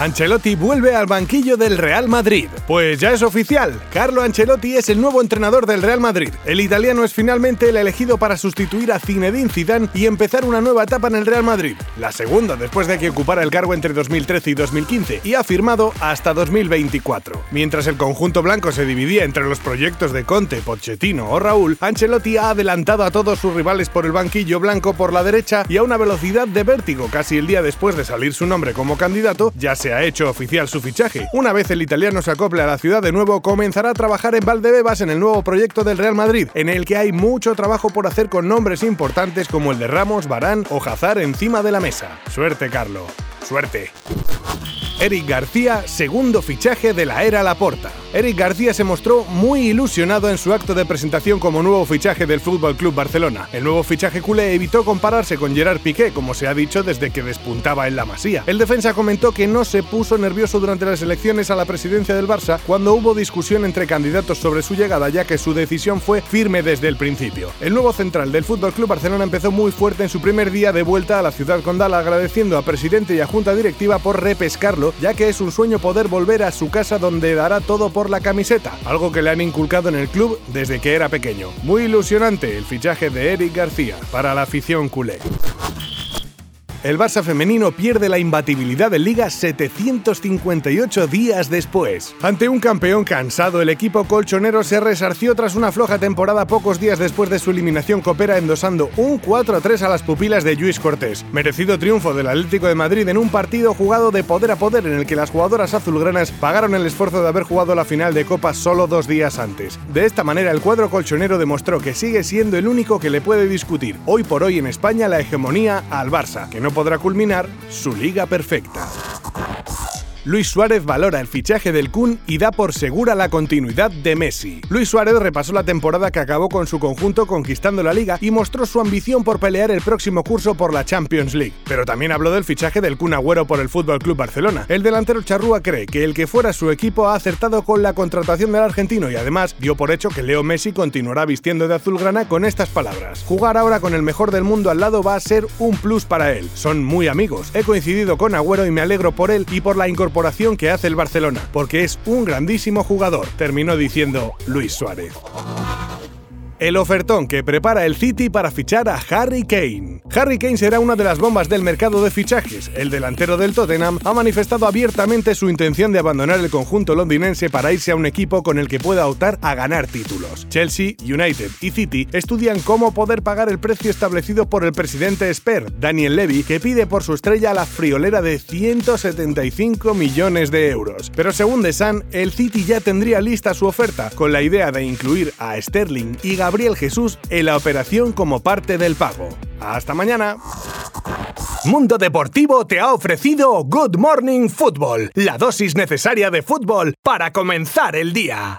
Ancelotti vuelve al banquillo del Real Madrid. Pues ya es oficial, Carlo Ancelotti es el nuevo entrenador del Real Madrid. El italiano es finalmente el elegido para sustituir a Zinedine Zidane y empezar una nueva etapa en el Real Madrid. La segunda después de que ocupara el cargo entre 2013 y 2015 y ha firmado hasta 2024. Mientras el conjunto blanco se dividía entre los proyectos de Conte, Pochettino o Raúl, Ancelotti ha adelantado a todos sus rivales por el banquillo blanco por la derecha y a una velocidad de vértigo casi el día después de salir su nombre como candidato, ya se ha hecho oficial su fichaje. Una vez el italiano se acople a la ciudad de nuevo, comenzará a trabajar en Valdebebas en el nuevo proyecto del Real Madrid, en el que hay mucho trabajo por hacer con nombres importantes como el de Ramos, Barán o Hazard encima de la mesa. Suerte, Carlo. Suerte. Eric García, segundo fichaje de la era Laporta. Eric García se mostró muy ilusionado en su acto de presentación como nuevo fichaje del Fútbol Club Barcelona. El nuevo fichaje culé evitó compararse con Gerard Piqué, como se ha dicho desde que despuntaba en la Masía. El defensa comentó que no se puso nervioso durante las elecciones a la presidencia del Barça cuando hubo discusión entre candidatos sobre su llegada, ya que su decisión fue firme desde el principio. El nuevo central del Fútbol Club Barcelona empezó muy fuerte en su primer día de vuelta a la ciudad condal, agradeciendo a presidente y a junta directiva por repescarlo, ya que es un sueño poder volver a su casa donde dará todo por la camiseta, algo que le han inculcado en el club desde que era pequeño. Muy ilusionante el fichaje de Eric García para la afición culé el Barça femenino pierde la imbatibilidad de Liga 758 días después. Ante un campeón cansado, el equipo colchonero se resarció tras una floja temporada pocos días después de su eliminación copera endosando un 4-3 a las pupilas de Luis Cortés. Merecido triunfo del Atlético de Madrid en un partido jugado de poder a poder en el que las jugadoras azulgranas pagaron el esfuerzo de haber jugado la final de Copa solo dos días antes. De esta manera, el cuadro colchonero demostró que sigue siendo el único que le puede discutir hoy por hoy en España la hegemonía al Barça, que no podrá culminar su liga perfecta. Luis Suárez valora el fichaje del Kun y da por segura la continuidad de Messi. Luis Suárez repasó la temporada que acabó con su conjunto conquistando la liga y mostró su ambición por pelear el próximo curso por la Champions League. Pero también habló del fichaje del Kun Agüero por el Club Barcelona. El delantero charrúa cree que el que fuera su equipo ha acertado con la contratación del argentino y además dio por hecho que Leo Messi continuará vistiendo de azulgrana con estas palabras. Jugar ahora con el mejor del mundo al lado va a ser un plus para él. Son muy amigos. He coincidido con Agüero y me alegro por él y por la que hace el Barcelona, porque es un grandísimo jugador, terminó diciendo Luis Suárez el ofertón que prepara el City para fichar a Harry Kane. Harry Kane será una de las bombas del mercado de fichajes. El delantero del Tottenham ha manifestado abiertamente su intención de abandonar el conjunto londinense para irse a un equipo con el que pueda optar a ganar títulos. Chelsea, United y City estudian cómo poder pagar el precio establecido por el presidente Sper, Daniel Levy, que pide por su estrella la friolera de 175 millones de euros. Pero según The Sun, el City ya tendría lista su oferta, con la idea de incluir a Sterling y Gabriel Gabriel Jesús en la operación como parte del pago. Hasta mañana. Mundo Deportivo te ha ofrecido Good Morning Football, la dosis necesaria de fútbol para comenzar el día.